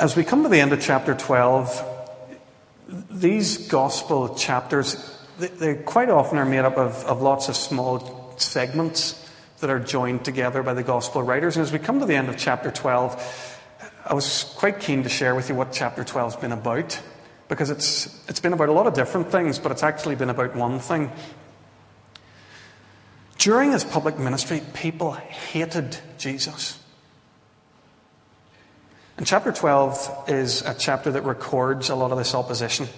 As we come to the end of chapter 12, these gospel chapters, they, quite often are made up of, of lots of small segments that are joined together by the gospel writers. And as we come to the end of chapter 12, I was quite keen to share with you what chapter 12 has been about. Because it's, it's been about a lot of different things, but it's actually been about one thing. During his public ministry, people hated Jesus. And chapter 12 is a chapter that records a lot of this opposition.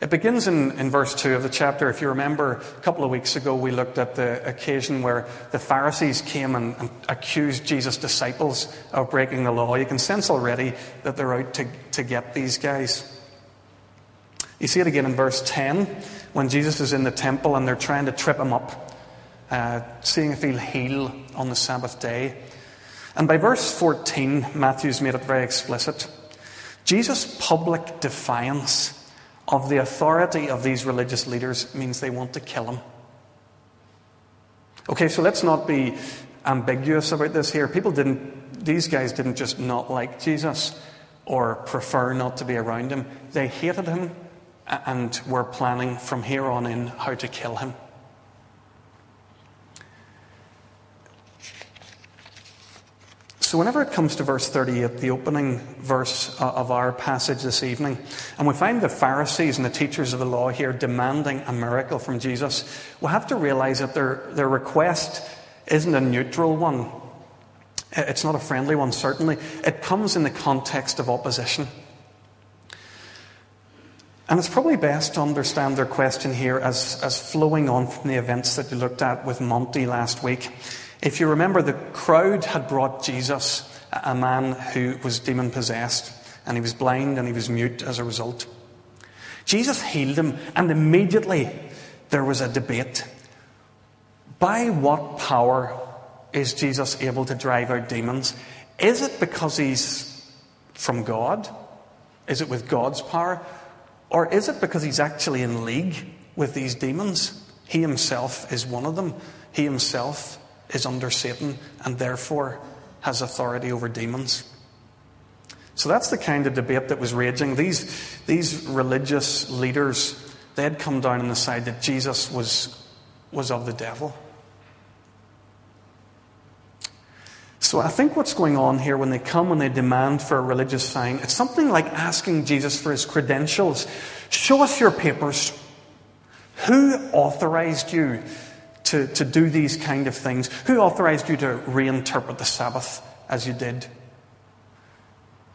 It begins in, in verse 2 of the chapter. If you remember, a couple of weeks ago, we looked at the occasion where the Pharisees came and, and accused Jesus' disciples of breaking the law. You can sense already that they're out to, to get these guys. You see it again in verse 10 when Jesus is in the temple and they're trying to trip him up, uh, seeing if he'll heal on the Sabbath day. And by verse 14, Matthew's made it very explicit. Jesus' public defiance of the authority of these religious leaders means they want to kill him. Okay, so let's not be ambiguous about this here. People didn't, these guys didn't just not like Jesus or prefer not to be around him. They hated him and were planning from here on in how to kill him. So, whenever it comes to verse 38, the opening verse uh, of our passage this evening, and we find the Pharisees and the teachers of the law here demanding a miracle from Jesus, we have to realize that their, their request isn't a neutral one. It's not a friendly one, certainly. It comes in the context of opposition. And it's probably best to understand their question here as, as flowing on from the events that we looked at with Monty last week. If you remember, the crowd had brought Jesus, a man who was demon possessed, and he was blind and he was mute as a result. Jesus healed him, and immediately there was a debate. By what power is Jesus able to drive out demons? Is it because he's from God? Is it with God's power? Or is it because he's actually in league with these demons? He himself is one of them. He himself is under Satan and therefore has authority over demons. So that's the kind of debate that was raging. These, these religious leaders, they had come down on the side that Jesus was, was of the devil. So I think what's going on here when they come and they demand for a religious sign, it's something like asking Jesus for his credentials. Show us your papers. Who authorized you to, to do these kind of things? Who authorized you to reinterpret the Sabbath as you did?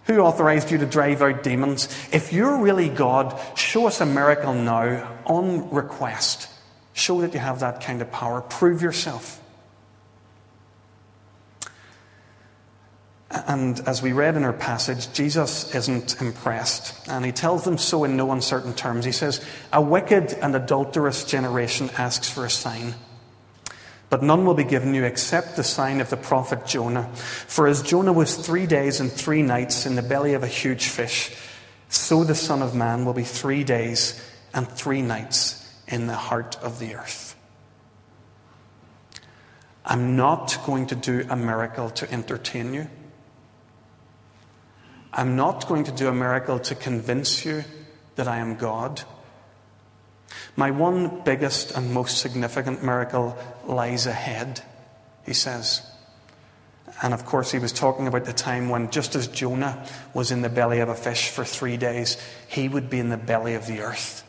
Who authorized you to drive out demons? If you're really God, show us a miracle now on request. Show that you have that kind of power. Prove yourself. And as we read in our passage, Jesus isn't impressed. And he tells them so in no uncertain terms. He says, A wicked and adulterous generation asks for a sign. But none will be given you except the sign of the prophet Jonah. For as Jonah was three days and three nights in the belly of a huge fish, so the Son of Man will be three days and three nights in the heart of the earth. I'm not going to do a miracle to entertain you. I'm not going to do a miracle to convince you that I am God. My one biggest and most significant miracle lies ahead, he says. And of course, he was talking about the time when, just as Jonah was in the belly of a fish for three days, he would be in the belly of the earth,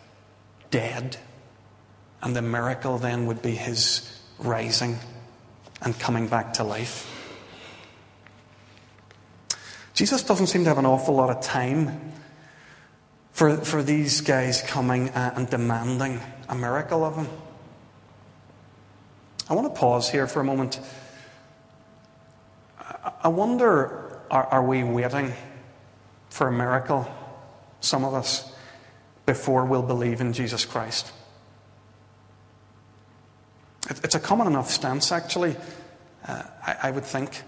dead. And the miracle then would be his rising and coming back to life. Jesus doesn't seem to have an awful lot of time for, for these guys coming uh, and demanding a miracle of him. I want to pause here for a moment. I wonder are, are we waiting for a miracle, some of us, before we'll believe in Jesus Christ? It's a common enough stance, actually, uh, I, I would think.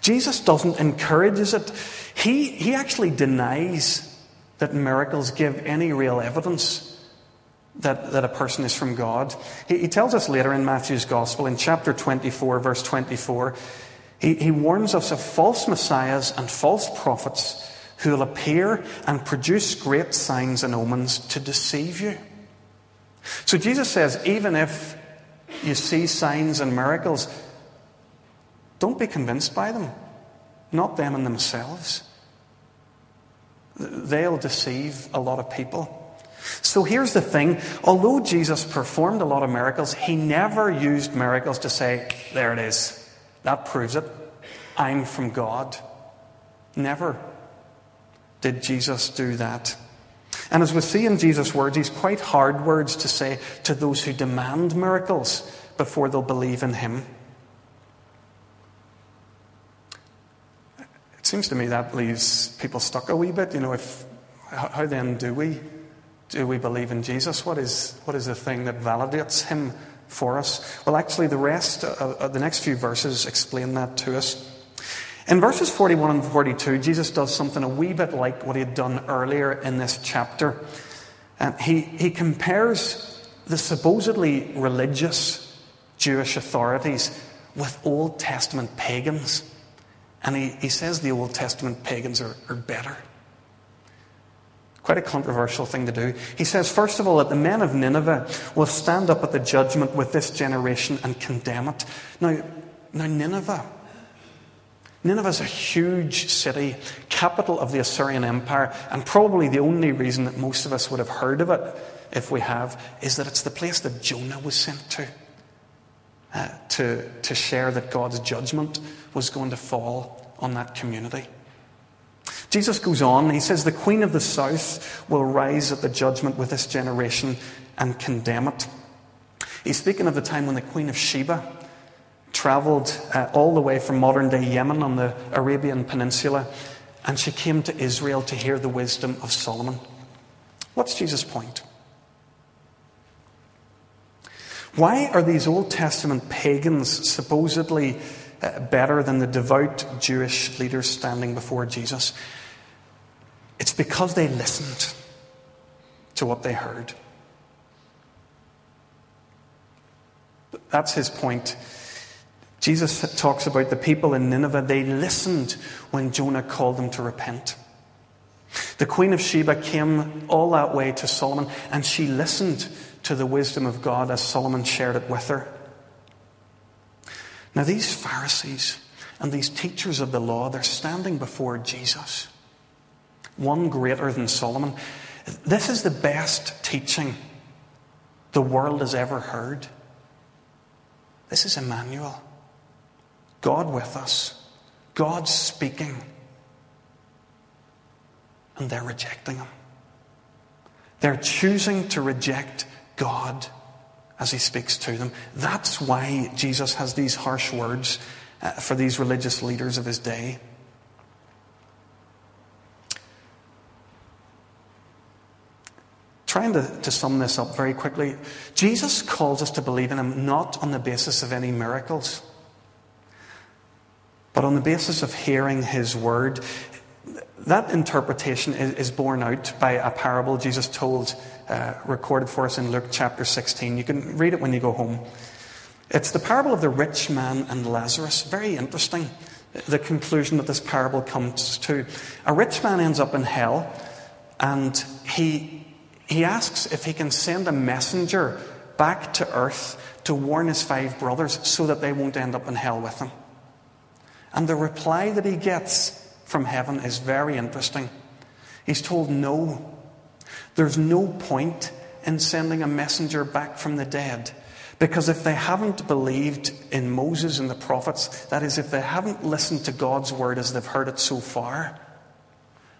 Jesus doesn't encourage it. He, he actually denies that miracles give any real evidence that, that a person is from God. He, he tells us later in Matthew's Gospel, in chapter 24, verse 24, he, he warns us of false messiahs and false prophets who will appear and produce great signs and omens to deceive you. So Jesus says, even if you see signs and miracles, don't be convinced by them. Not them in themselves. They'll deceive a lot of people. So here's the thing although Jesus performed a lot of miracles, he never used miracles to say, There it is. That proves it. I'm from God. Never did Jesus do that. And as we see in Jesus' words, he's quite hard words to say to those who demand miracles before they'll believe in him. It seems to me that leaves people stuck a wee bit. You know, if how then do we do we believe in Jesus? What is what is the thing that validates him for us? Well, actually, the rest of the next few verses explain that to us. In verses 41 and 42, Jesus does something a wee bit like what he had done earlier in this chapter. And he, he compares the supposedly religious Jewish authorities with Old Testament pagans. And he, he says the Old Testament pagans are, are better. Quite a controversial thing to do. He says, first of all, that the men of Nineveh will stand up at the judgment with this generation and condemn it. Now, now Nineveh Nineveh is a huge city, capital of the Assyrian Empire, and probably the only reason that most of us would have heard of it, if we have, is that it's the place that Jonah was sent to. Uh, to, to share that God's judgment was going to fall on that community. Jesus goes on, he says, The queen of the south will rise at the judgment with this generation and condemn it. He's speaking of the time when the queen of Sheba traveled uh, all the way from modern day Yemen on the Arabian Peninsula, and she came to Israel to hear the wisdom of Solomon. What's Jesus' point? Why are these Old Testament pagans supposedly uh, better than the devout Jewish leaders standing before Jesus? It's because they listened to what they heard. That's his point Jesus talks about the people in Nineveh, they listened when Jonah called them to repent. The Queen of Sheba came all that way to Solomon, and she listened to the wisdom of God as Solomon shared it with her. Now, these Pharisees and these teachers of the law, they're standing before Jesus, one greater than Solomon. This is the best teaching the world has ever heard. This is Emmanuel. God with us, God speaking, and they're rejecting Him. They're choosing to reject God as He speaks to them. That's why Jesus has these harsh words uh, for these religious leaders of His day. Trying to, to sum this up very quickly, Jesus calls us to believe in Him not on the basis of any miracles but on the basis of hearing his word, that interpretation is borne out by a parable Jesus told, uh, recorded for us in Luke chapter 16. You can read it when you go home. It's the parable of the rich man and Lazarus. Very interesting, the conclusion that this parable comes to. A rich man ends up in hell, and he, he asks if he can send a messenger back to earth to warn his five brothers so that they won't end up in hell with him. And the reply that he gets from heaven is very interesting. He's told, No, there's no point in sending a messenger back from the dead. Because if they haven't believed in Moses and the prophets, that is, if they haven't listened to God's word as they've heard it so far,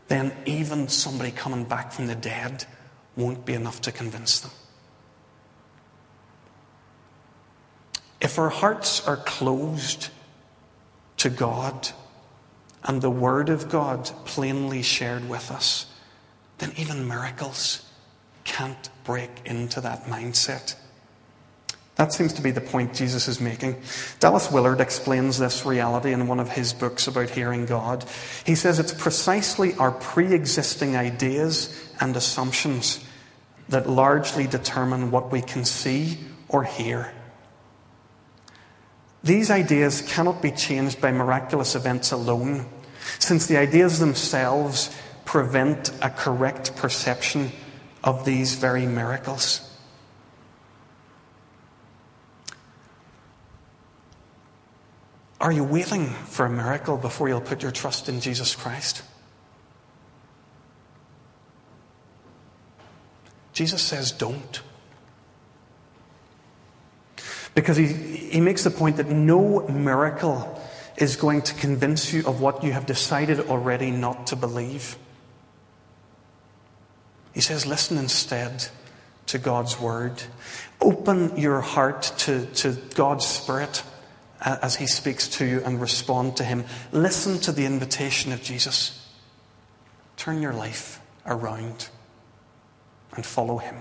then even somebody coming back from the dead won't be enough to convince them. If our hearts are closed to God and the Word of God plainly shared with us, then even miracles can't break into that mindset. That seems to be the point Jesus is making. Dallas Willard explains this reality in one of his books about hearing God. He says it's precisely our pre existing ideas and assumptions that largely determine what we can see or hear. These ideas cannot be changed by miraculous events alone, since the ideas themselves prevent a correct perception of these very miracles. Are you waiting for a miracle before you'll put your trust in Jesus Christ? Jesus says, don't. Because he, he makes the point that no miracle is going to convince you of what you have decided already not to believe. He says, listen instead to God's word. Open your heart to, to God's Spirit as He speaks to you and respond to Him. Listen to the invitation of Jesus. Turn your life around and follow Him.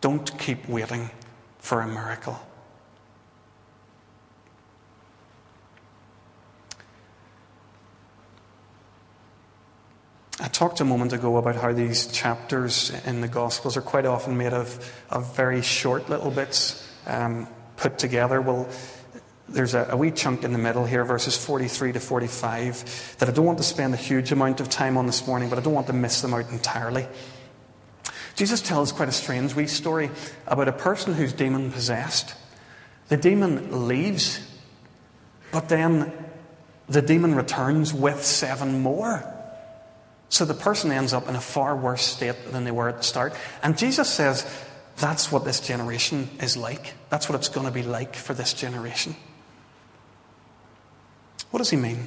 Don't keep waiting for a miracle. I talked a moment ago about how these chapters in the Gospels are quite often made of, of very short little bits um, put together. Well, there's a, a, wee chunk in the middle here, verses 43 to 45, that I don't want to spend a huge amount of time on this morning, but I don't want to miss them out entirely. Jesus tells quite a strange wee story about a person who's demon possessed. The demon leaves, but then the demon returns with seven more. So the person ends up in a far worse state than they were at the start. And Jesus says, that's what this generation is like. That's what it's going to be like for this generation. What does he mean?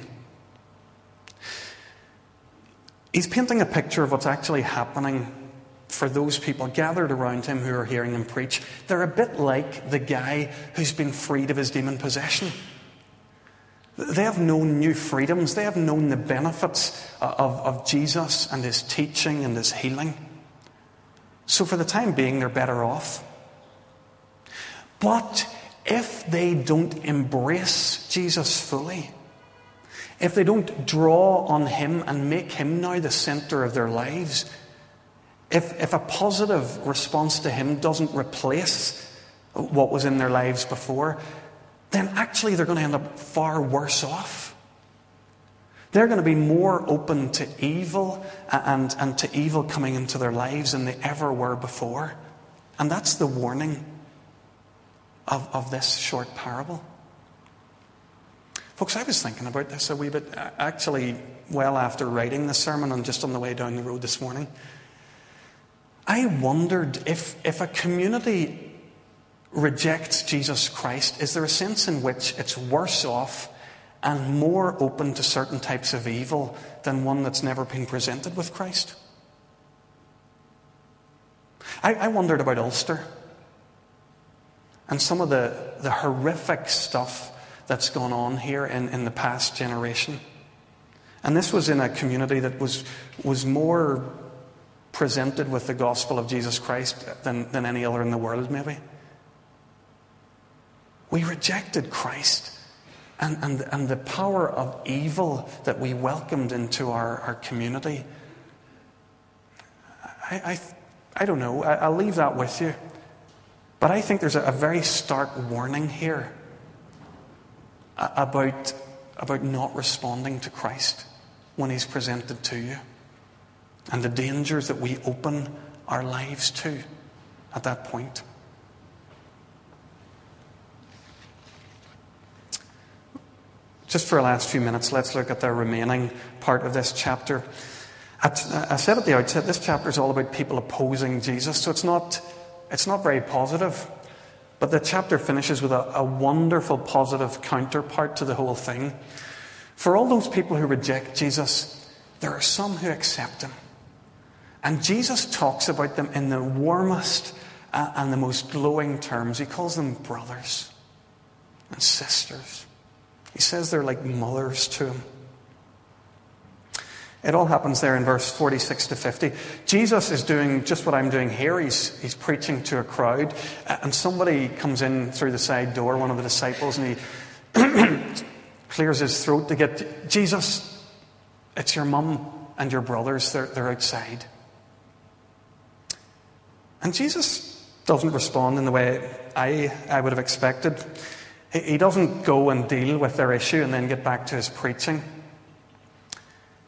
He's painting a picture of what's actually happening for those people gathered around him who are hearing him preach. They're a bit like the guy who's been freed of his demon possession. They have known new freedoms. They have known the benefits of, of Jesus and his teaching and his healing. So, for the time being, they're better off. But if they don't embrace Jesus fully, if they don't draw on Him and make Him now the center of their lives, if, if a positive response to Him doesn't replace what was in their lives before, then actually they're going to end up far worse off. They're going to be more open to evil and, and to evil coming into their lives than they ever were before. And that's the warning of, of this short parable. Folks, I was thinking about this a wee bit, actually, well after writing the sermon and just on the way down the road this morning. I wondered if, if a community rejects Jesus Christ, is there a sense in which it's worse off and more open to certain types of evil than one that's never been presented with Christ? I, I wondered about Ulster and some of the, the horrific stuff that's gone on here in, in the past generation. And this was in a community that was, was more presented with the gospel of Jesus Christ than, than any other in the world, maybe. We rejected Christ and, and, and the power of evil that we welcomed into our, our community. I, I, I don't know. I, will leave that with you. But I think there's a, a very stark warning here about, about not responding to Christ when He's presented to you and the dangers that we open our lives to at that point. Just for the last few minutes, let's look at the remaining part of this chapter. I said at the outset, this chapter is all about people opposing Jesus, so it's not, it's not very positive. But the chapter finishes with a, a wonderful positive counterpart to the whole thing. For all those people who reject Jesus, there are some who accept him. And Jesus talks about them in the warmest uh, and the most glowing terms. He calls them brothers and sisters. He says they're like mothers to him. It all happens there in verse 46 to 50. Jesus is doing just what I'm doing here. He's, he's preaching to a crowd, and somebody comes in through the side door, one of the disciples, and he clears his throat to get Jesus, it's your mum and your brothers, they're, they're outside. And Jesus doesn't respond in the way I, I would have expected. He doesn't go and deal with their issue and then get back to his preaching.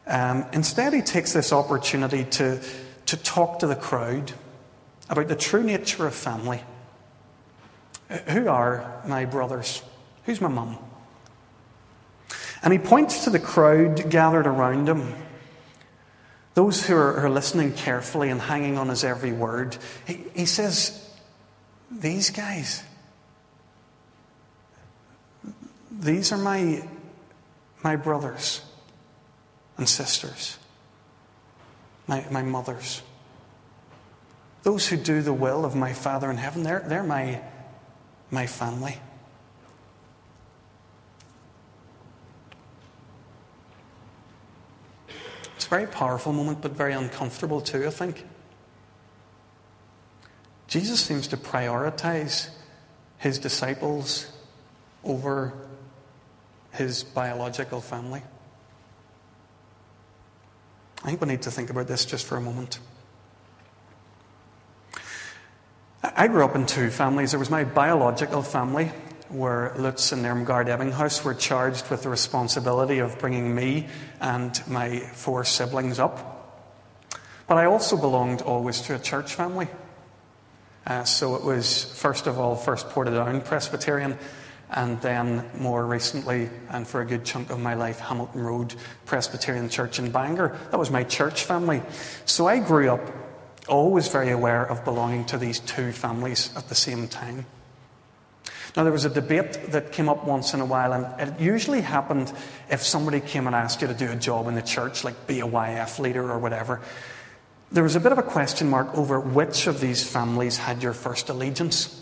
Um, instead, he takes this opportunity to, to talk to the crowd about the true nature of family. Who are my brothers? Who's my mum? And he points to the crowd gathered around him, those who are, are listening carefully and hanging on his every word. He, he says, These guys, these are my, my brothers and sisters, my, my mothers. Those who do the will of my Father in heaven, they're, they're my, my family. It's a very powerful moment, but very uncomfortable too, I think. Jesus seems to prioritize his disciples over his biological family. I think we need to think about this just for a moment. I grew up in two families. There was my biological family, where Lutz and Irmgard Ebbinghaus were charged with the responsibility of bringing me and my four siblings up. But I also belonged always to a church family. Uh, so it was, first of all, First Portadown Presbyterian, and then more recently, and for a good chunk of my life, Hamilton Road Presbyterian Church in Bangor. That was my church family. So I grew up always very aware of belonging to these two families at the same time. Now, there was a debate that came up once in a while, and it usually happened if somebody came and asked you to do a job in the church, like be a YF leader or whatever. There was a bit of a question mark over which of these families had your first allegiance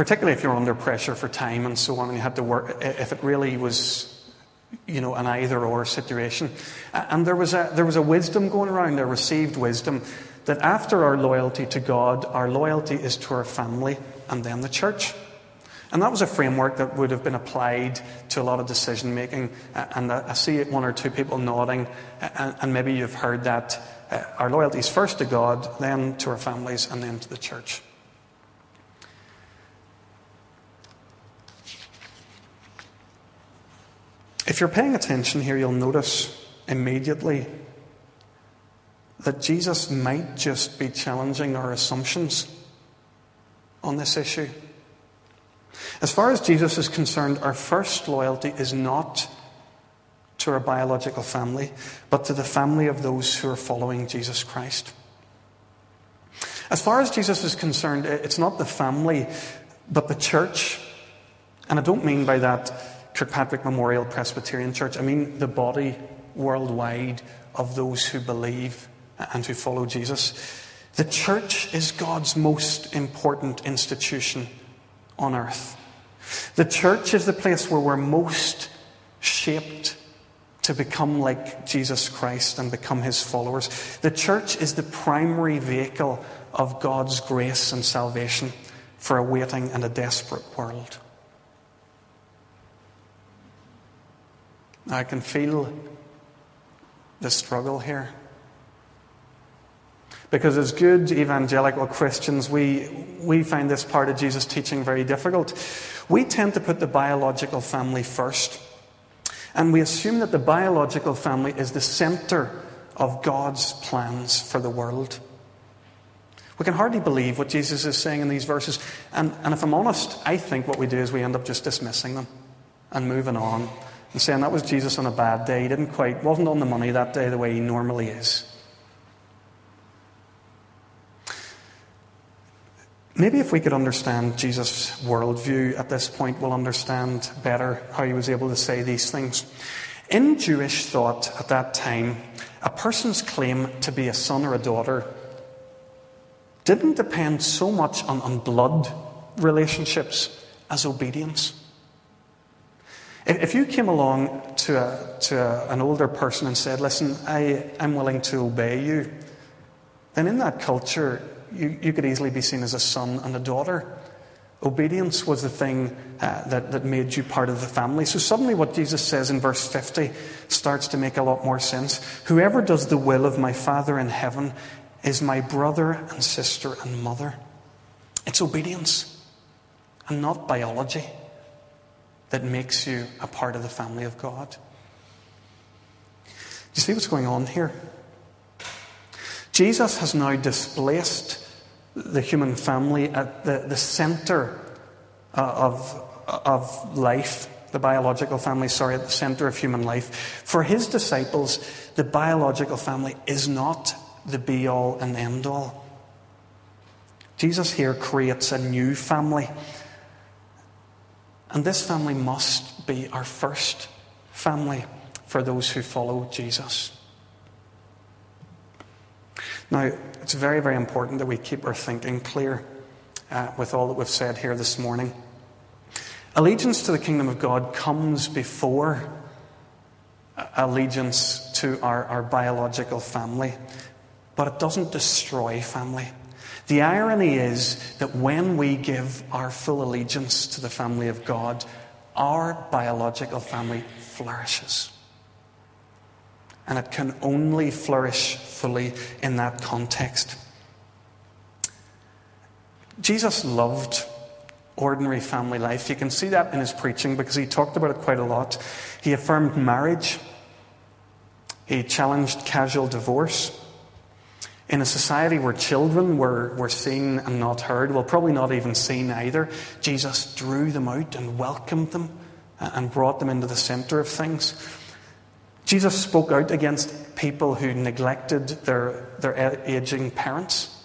particularly if you're under pressure for time and so on, and you had to work, if it really was, you know, an either or situation. And there was, a, there was a wisdom going around, a received wisdom, that after our loyalty to God, our loyalty is to our family and then the church. And that was a framework that would have been applied to a lot of decision making. And I see one or two people nodding, and maybe you've heard that uh, our loyalty is first to God, then to our families, and then to the church. If you're paying attention here, you'll notice immediately that Jesus might just be challenging our assumptions on this issue. As far as Jesus is concerned, our first loyalty is not to our biological family, but to the family of those who are following Jesus Christ. As far as Jesus is concerned, it's not the family, but the church. And I don't mean by that Kirkpatrick Memorial Presbyterian Church. I mean the body worldwide of those who believe and who follow Jesus. The church is God's most important institution on earth. The church is the place where we're most shaped to become like Jesus Christ and become his followers. The church is the primary vehicle of God's grace and salvation for a waiting and a desperate world. I can feel the struggle here. Because as good evangelical Christians, we, we find this part of Jesus' teaching very difficult. We tend to put the biological family first. And we assume that the biological family is the center of God's plans for the world. We can hardly believe what Jesus is saying in these verses. And, and if I'm honest, I think what we do is we end up just dismissing them and moving on and saying that was Jesus on a bad day. He didn't quite, wasn't on the money that day the way he normally is. Maybe if we could understand Jesus' worldview at this point, we'll understand better how he was able to say these things. In Jewish thought at that time, a person's claim to be a son or a daughter didn't depend so much on, on blood relationships as obedience. If you came along to, a, to a, an older person and said, Listen, I, I'm willing to obey you, then in that culture, you, you could easily be seen as a son and a daughter. Obedience was the thing uh, that, that made you part of the family. So suddenly, what Jesus says in verse 50 starts to make a lot more sense. Whoever does the will of my Father in heaven is my brother and sister and mother. It's obedience and not biology that makes you a part of the family of God. Do you see what's going on here? Jesus has now displaced the human family at the, the center uh, of, of life, the biological family, sorry, at the center of human life. For his disciples, the biological family is not the be all and end all. Jesus here creates a new family. And this family must be our first family for those who follow Jesus. Now, it's very, very important that we keep our thinking clear uh, with all that we've said here this morning. Allegiance to the kingdom of God comes before allegiance to our, our biological family, but it doesn't destroy family. The irony is that when we give our full allegiance to the family of God, our biological family flourishes. And it can only flourish fully in that context. Jesus loved ordinary family life. You can see that in his preaching because he talked about it quite a lot. He affirmed marriage, he challenged casual divorce. In a society where children were, were seen and not heard, well, probably not even seen either, Jesus drew them out and welcomed them and brought them into the center of things. Jesus spoke out against people who neglected their, their aging parents,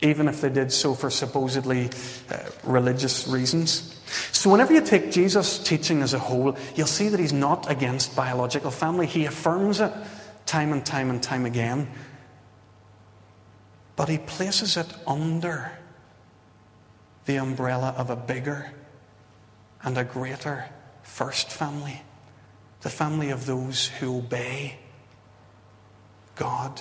even if they did so for supposedly uh, religious reasons. So, whenever you take Jesus' teaching as a whole, you'll see that he's not against biological family. He affirms it time and time and time again. But he places it under the umbrella of a bigger and a greater first family the family of those who obey God.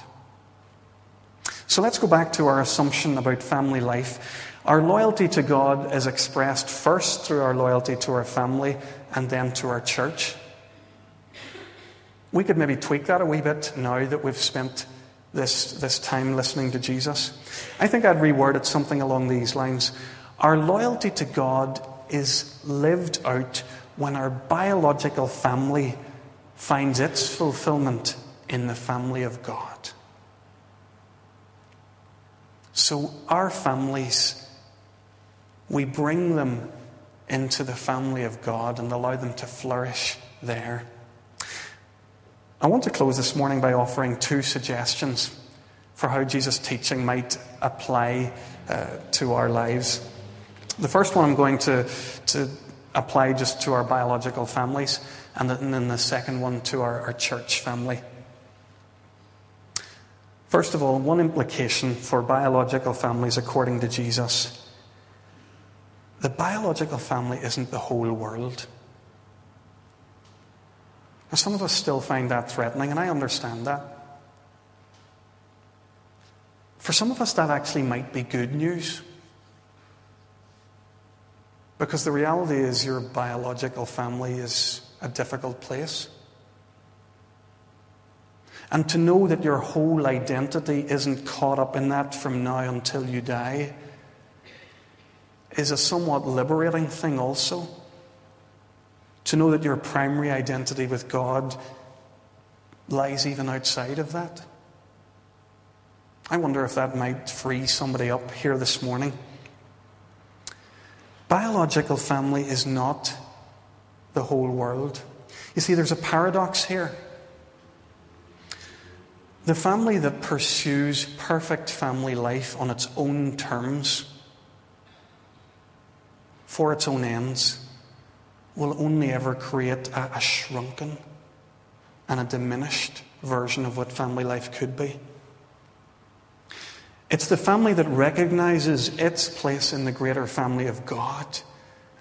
So let's go back to our assumption about family life. Our loyalty to God is expressed first through our loyalty to our family and then to our church. We could maybe tweak that a wee bit now that we've spent this, this time listening to Jesus. I think I'd reword it something along these lines. Our loyalty to God is lived out when our biological family finds its fulfillment in the family of God. So, our families, we bring them into the family of God and allow them to flourish there. I want to close this morning by offering two suggestions for how Jesus' teaching might apply uh, to our lives. The first one I'm going to, to apply just to our biological families, and then the second one to our, our church family. First of all, one implication for biological families according to Jesus the biological family isn't the whole world. Now, some of us still find that threatening, and I understand that. For some of us, that actually might be good news. Because the reality is, your biological family is a difficult place. And to know that your whole identity isn't caught up in that from now until you die is a somewhat liberating thing, also. To know that your primary identity with God lies even outside of that. I wonder if that might free somebody up here this morning. Biological family is not the whole world. You see, there's a paradox here. The family that pursues perfect family life on its own terms, for its own ends, will only ever create a, a shrunken and a diminished version of what family life could be. It's the family that recognizes its place in the greater family of God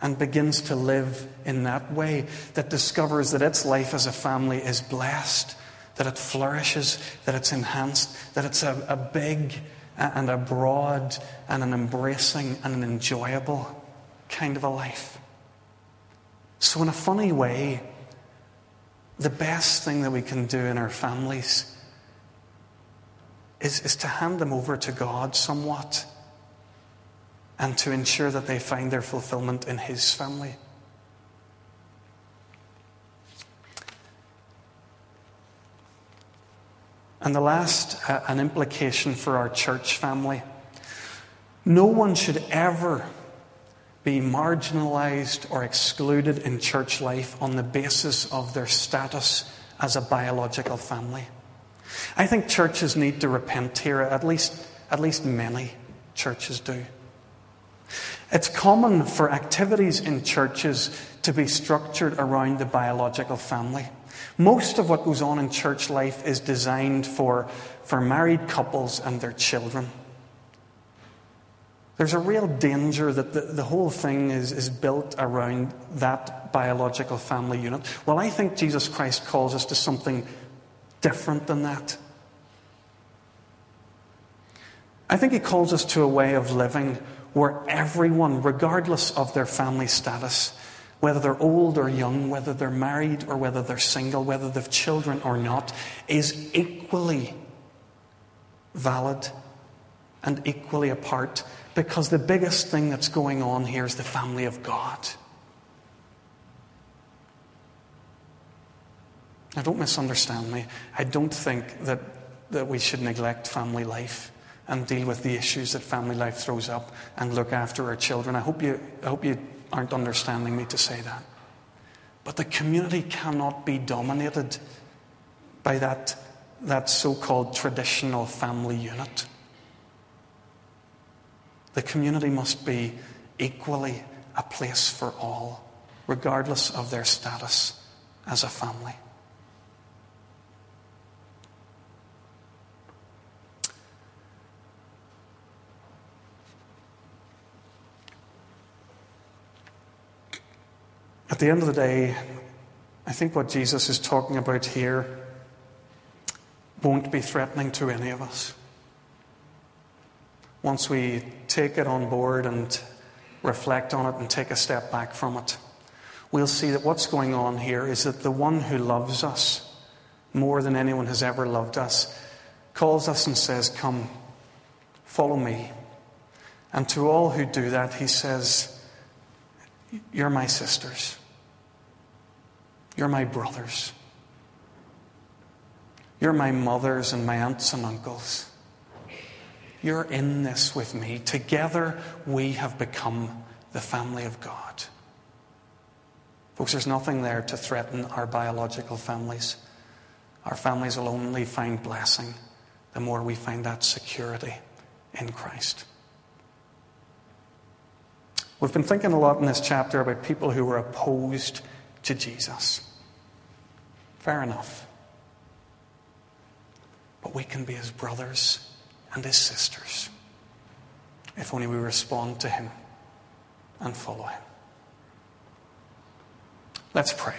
and begins to live in that way, that discovers that its life as a family is blessed, that it flourishes, that it's enhanced, that it's a, a big and a broad and an embracing and an enjoyable kind of a life. So, in a funny way, the best thing that we can do in our families is, is to hand them over to God somewhat and to ensure that they find their fulfillment in His family. And the last, uh, an implication for our church family. No one should ever be marginalized or excluded in church life on the basis of their status as a biological family. I think churches need to repent here, at least, at least many churches do. It's common for activities in churches to be structured around the biological family. Most of what goes on in church life is designed for, for married couples and their children. There's a real danger that the, the whole thing is, is built around that biological family unit. Well, I think Jesus Christ calls us to something different than that. I think he calls us to a way of living where everyone, regardless of their family status, whether they're old or young, whether they're married or whether they're single, whether they've children or not, is equally valid and equally a part because the biggest thing that's going on here is the family of God. Now, don't misunderstand me. I don't think that, that we should neglect family life and deal with the issues that family life throws up and look after our children. I hope you, I hope you aren't understanding me to say that. But the community cannot be dominated by that, that so called traditional family unit. The community must be equally a place for all, regardless of their status as a family. At the end of the day, I think what Jesus is talking about here won't be threatening to any of us once we take it on board and reflect on it and take a step back from it, we'll see that what's going on here is that the one who loves us more than anyone has ever loved us calls us and says, Come, follow me. And to all who do that, he says, You're my sisters. You're my brothers. You're my mothers and my aunts and uncles. You're in this with me. Together, we have become the family of God. Folks, there's nothing there to threaten our biological families. Our families will only find blessing the more we find that security in Christ. We've been thinking a lot in this chapter about people who were opposed to Jesus. Fair enough. But we can be his brothers and his sisters if only we respond to him and follow him. Let's pray.